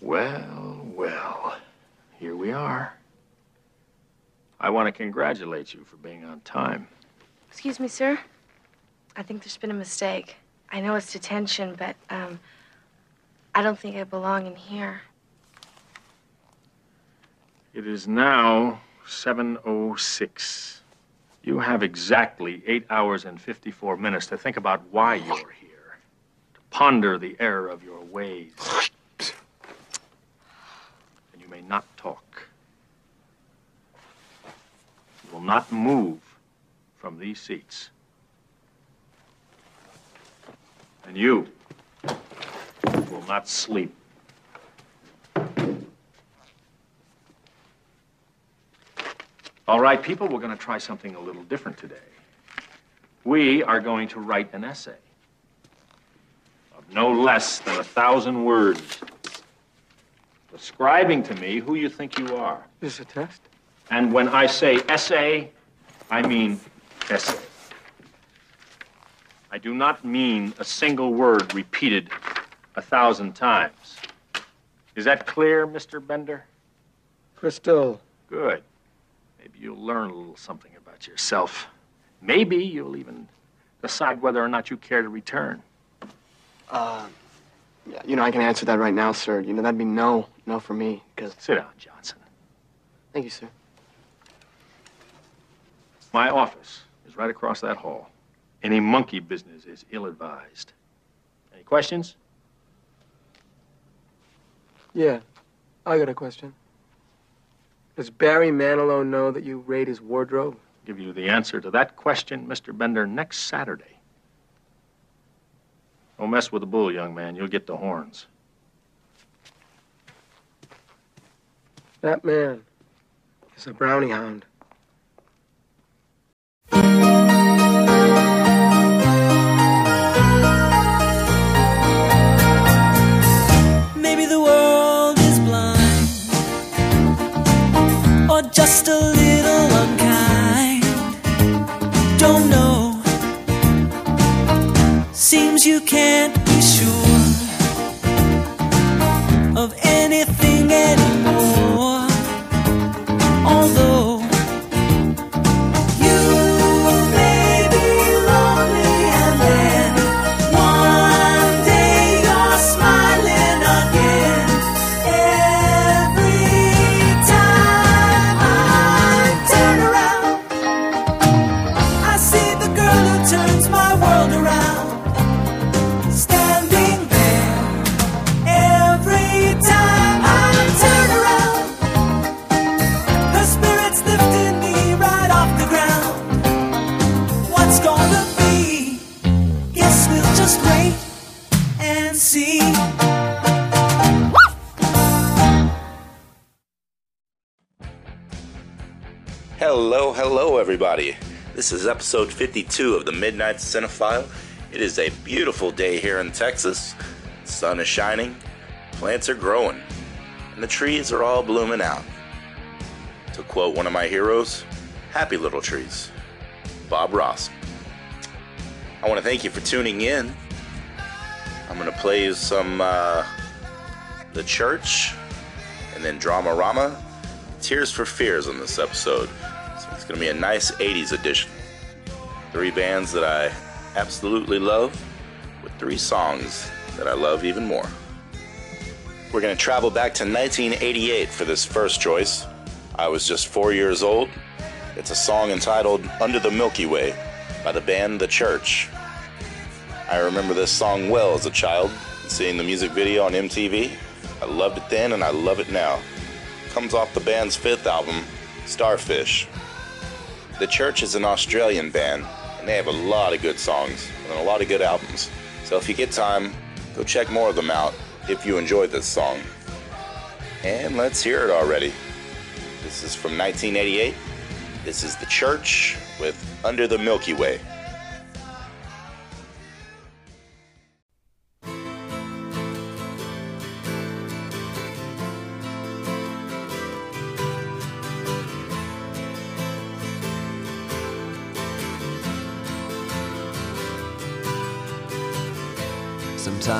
Well, well, here we are. I want to congratulate you for being on time. Excuse me, sir. I think there's been a mistake. I know it's detention, but um, I don't think I belong in here. It is now 7.06. You have exactly eight hours and 54 minutes to think about why you're here, to ponder the error of your ways. Not talk. You will not move from these seats. And you will not sleep. All right, people, we're going to try something a little different today. We are going to write an essay of no less than a thousand words, describing to me who you think you are. This Is this a test? And when I say essay, I mean essay. I do not mean a single word repeated a thousand times. Is that clear, Mr. Bender? Crystal. Good. Maybe you'll learn a little something about yourself. Maybe you'll even decide whether or not you care to return. Uh, yeah, you know, I can answer that right now, sir. You know, that'd be no, no for me, because... Sit down, Johnson. Thank you, sir. My office is right across that hall. Any monkey business is ill-advised. Any questions? Yeah, I got a question. Does Barry Manilow know that you raid his wardrobe? Give you the answer to that question, Mr. Bender, next Saturday. Don't mess with the bull, young man. You'll get the horns. That man is a brownie hound. Maybe the world is blind or just a Seems you can't Hello, everybody. This is episode 52 of the Midnight Cinephile. It is a beautiful day here in Texas. Sun is shining, plants are growing, and the trees are all blooming out. To quote one of my heroes, happy little trees. Bob Ross. I want to thank you for tuning in. I'm going to play you some uh, The Church and then Dramarama. Tears for Fears on this episode. Going to be a nice 80s edition. Three bands that I absolutely love, with three songs that I love even more. We're going to travel back to 1988 for this first choice. I was just four years old. It's a song entitled Under the Milky Way by the band The Church. I remember this song well as a child, seeing the music video on MTV. I loved it then and I love it now comes off the band's fifth album, Starfish. The Church is an Australian band, and they have a lot of good songs and a lot of good albums. So if you get time, go check more of them out if you enjoy this song. And let's hear it already. This is from 1988. This is The Church with Under the Milky Way.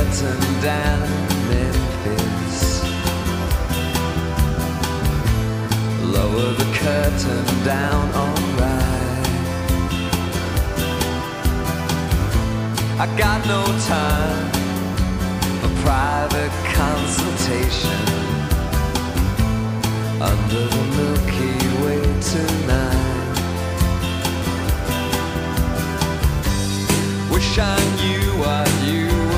Curtain down, Memphis. Lower the curtain down, alright. I got no time for private consultation under the Milky Way tonight. Wish I knew what you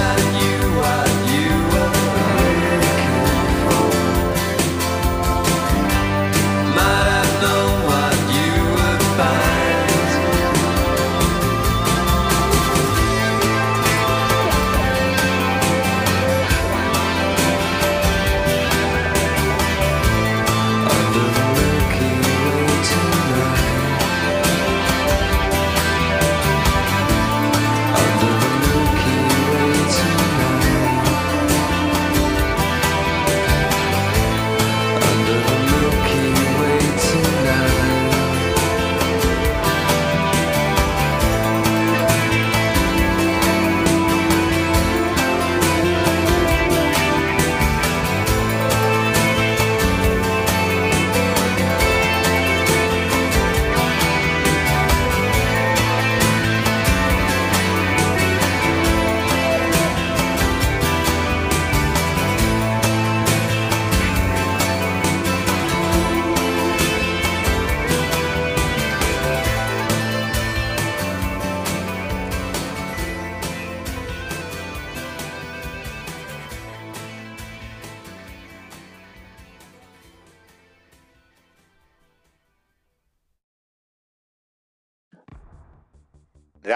Wish I knew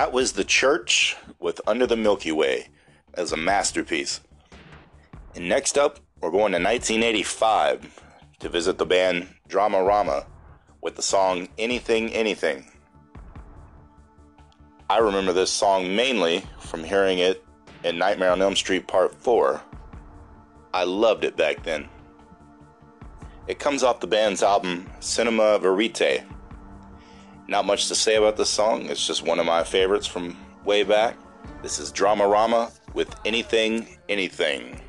That was The Church with Under the Milky Way as a masterpiece. And next up, we're going to 1985 to visit the band Dramarama with the song Anything Anything. I remember this song mainly from hearing it in Nightmare on Elm Street Part 4. I loved it back then. It comes off the band's album Cinema Verite. Not much to say about this song, it's just one of my favorites from way back. This is Dramarama with Anything, Anything.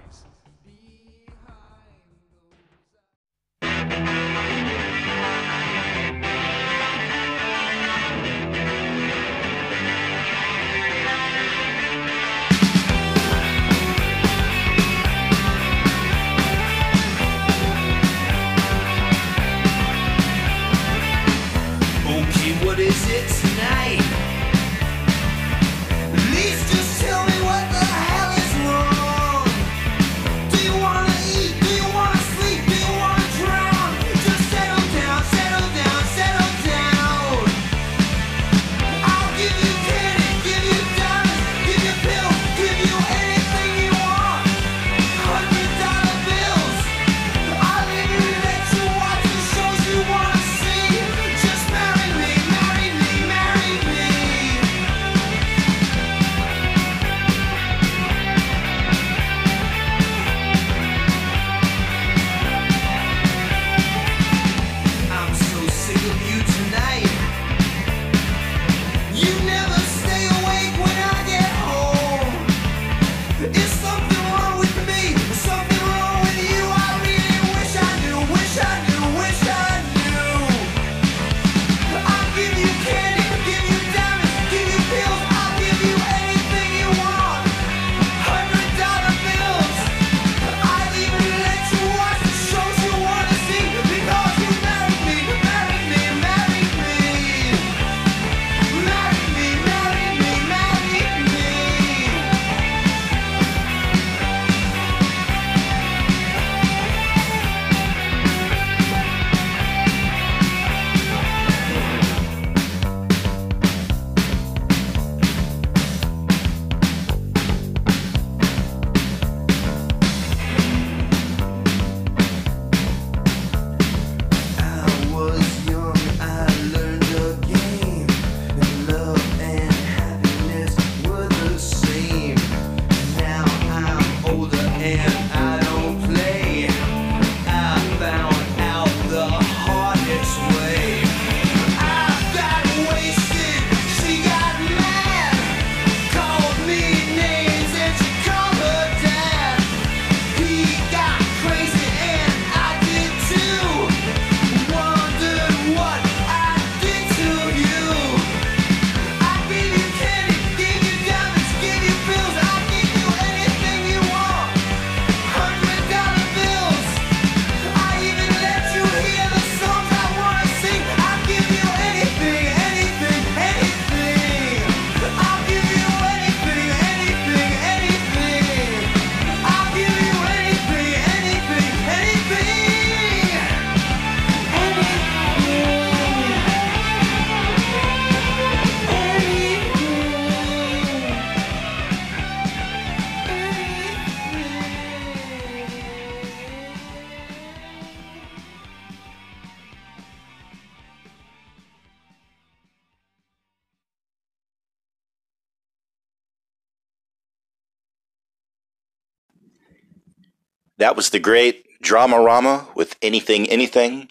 That was the great Dramarama with Anything Anything.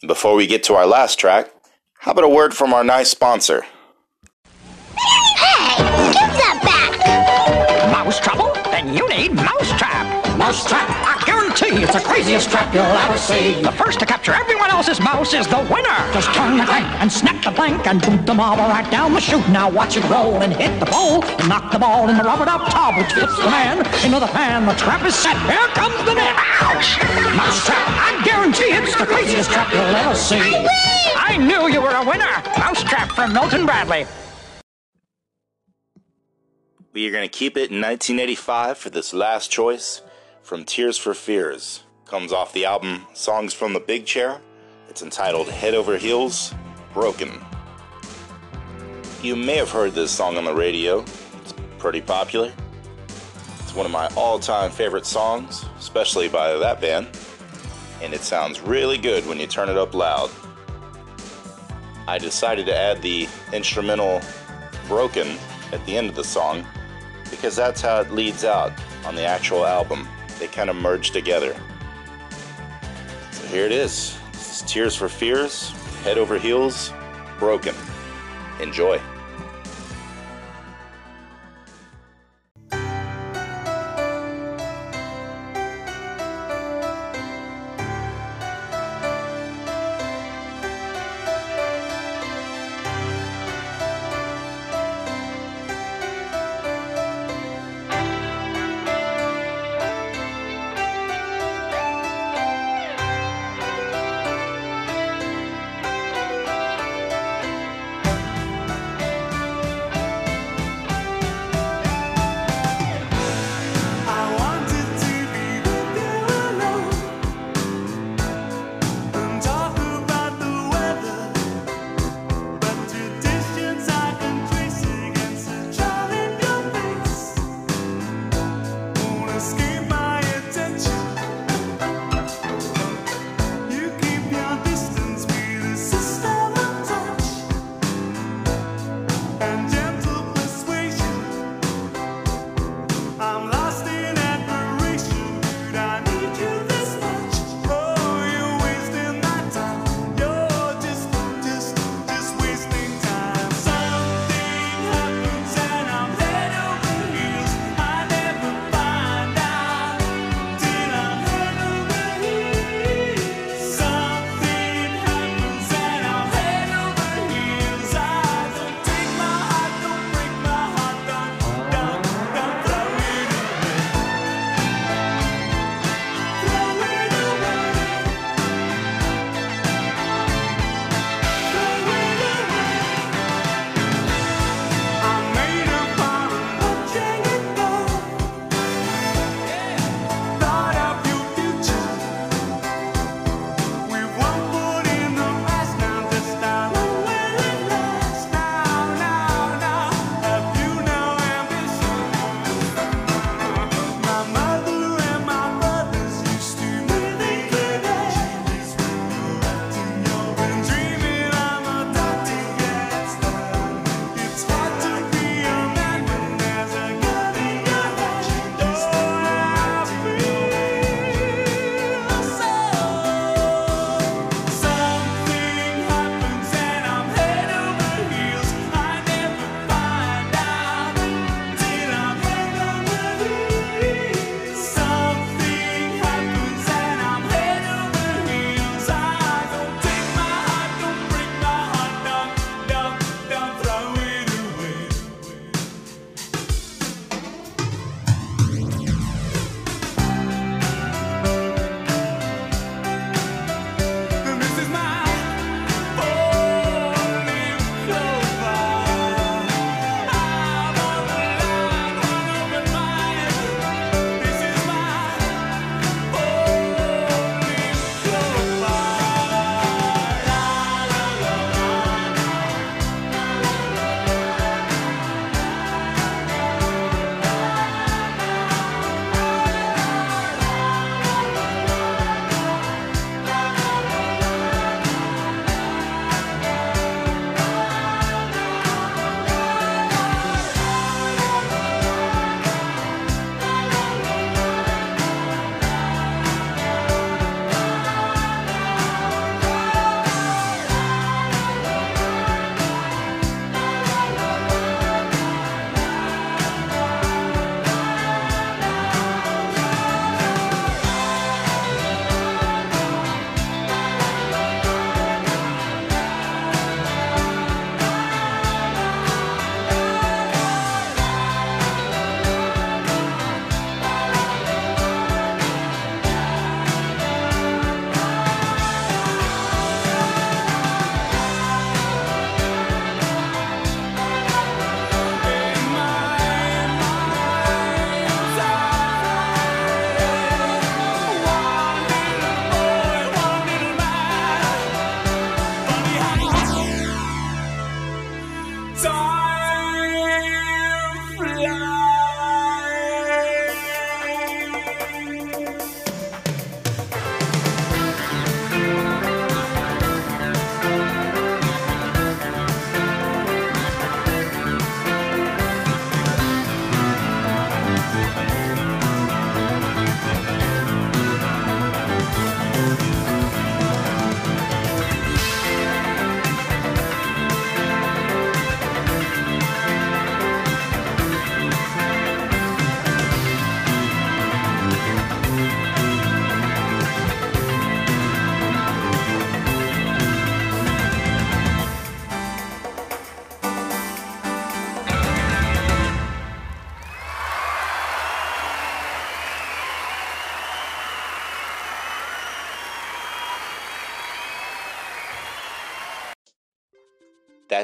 And before we get to our last track, how about a word from our nice sponsor? Hey, give that back! Mouse trouble? Then you need Mousetrap. Mousetrap, I guarantee it's the craziest trap you'll ever see. The first to capture everyone else's mouse is the winner. Just turn the crank and snap the blank and boot the marble right down the chute. Now watch it roll and hit the pole and knock the ball in the rubber duck tub, which fits the man into the pan. The trap is set. Here comes the net. Ouch! Mousetrap, I guarantee it's the craziest trap you'll ever see. I win! I knew you were a winner. Mouse trap from Milton Bradley. We are going to keep it in 1985 for this last choice from Tears for Fears comes off the album Songs from the Big Chair. It's entitled Head Over Heels Broken. You may have heard this song on the radio, it's pretty popular. It's one of my all time favorite songs, especially by that band, and it sounds really good when you turn it up loud. I decided to add the instrumental Broken at the end of the song because that's how it leads out on the actual album they kind of merge together. So here it is. This is Tears for Fears, Head Over Heels, Broken. Enjoy.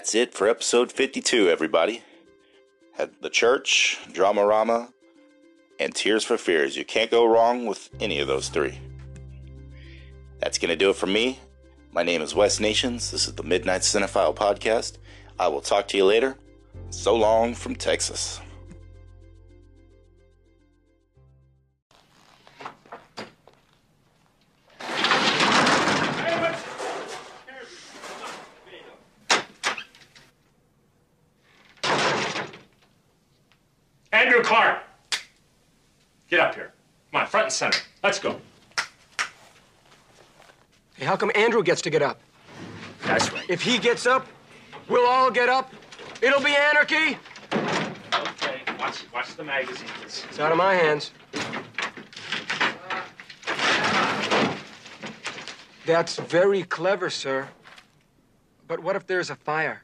For episode 52, everybody. Had the church, Dramarama, and Tears for Fears. You can't go wrong with any of those three. That's going to do it for me. My name is Wes Nations. This is the Midnight Cinephile Podcast. I will talk to you later. So long from Texas. Clark! Get up here. Come on, front and center. Let's go. Hey, how come Andrew gets to get up? That's right. If he gets up, we'll all get up. It'll be anarchy. Okay, watch, watch the magazines. It's out of my hands. That's very clever, sir. But what if there's a fire?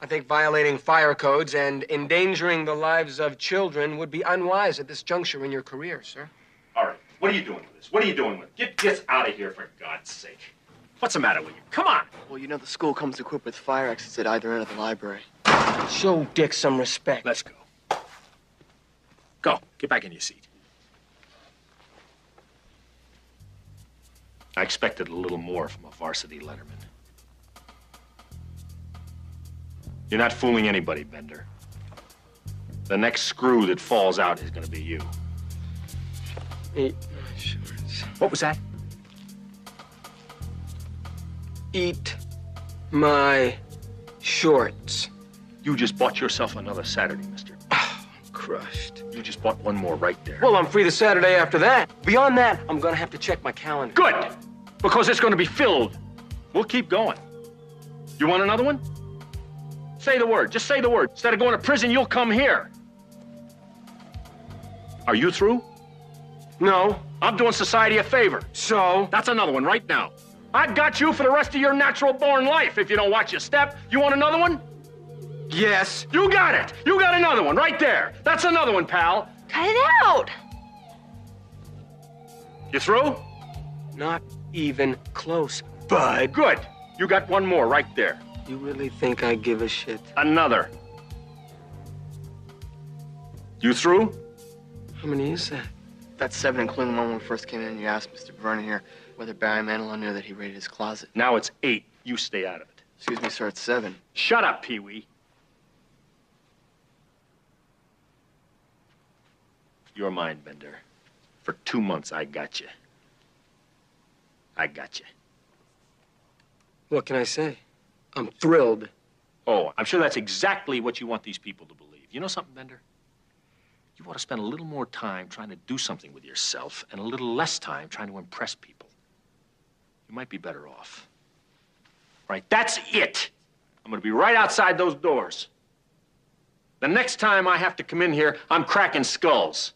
I think violating fire codes and endangering the lives of children would be unwise at this juncture in your career, sir. All right, what are you doing with this? What are you doing with it? Get, get out of here, for God's sake. What's the matter with you? Come on. Well, you know the school comes equipped with fire exits at either end of the library. Show Dick some respect. Let's go. Go. Get back in your seat. I expected a little more from a varsity letterman. You're not fooling anybody, Bender. The next screw that falls out is going to be you. Eat my shorts. What was that? Eat my shorts. You just bought yourself another Saturday, mister. Oh, crushed. You just bought one more right there. Well, I'm free the Saturday after that. Beyond that, I'm gonna have to check my calendar. Good, because it's going to be filled. We'll keep going. You want another one? Say the word. Just say the word. Instead of going to prison, you'll come here. Are you through? No. I'm doing society a favor. So? That's another one right now. I've got you for the rest of your natural born life if you don't watch your step. You want another one? Yes. You got it. You got another one right there. That's another one, pal. Cut it out. You through? Not even close, bud. Good. You got one more right there. You really think I give a shit? Another. You through? How many is that? That's seven, including the one when we first came in and you asked Mr. Vernon here whether Barry Manilow knew that he raided his closet. Now it's eight. You stay out of it. Excuse me, sir, it's seven. Shut up, Pee Wee. You're mine, Bender. For two months, I got you. I got you. What can I say? I'm thrilled. Oh, I'm sure that's exactly what you want these people to believe. You know something, Bender? You ought to spend a little more time trying to do something with yourself and a little less time trying to impress people. You might be better off. Right, that's it. I'm gonna be right outside those doors. The next time I have to come in here, I'm cracking skulls.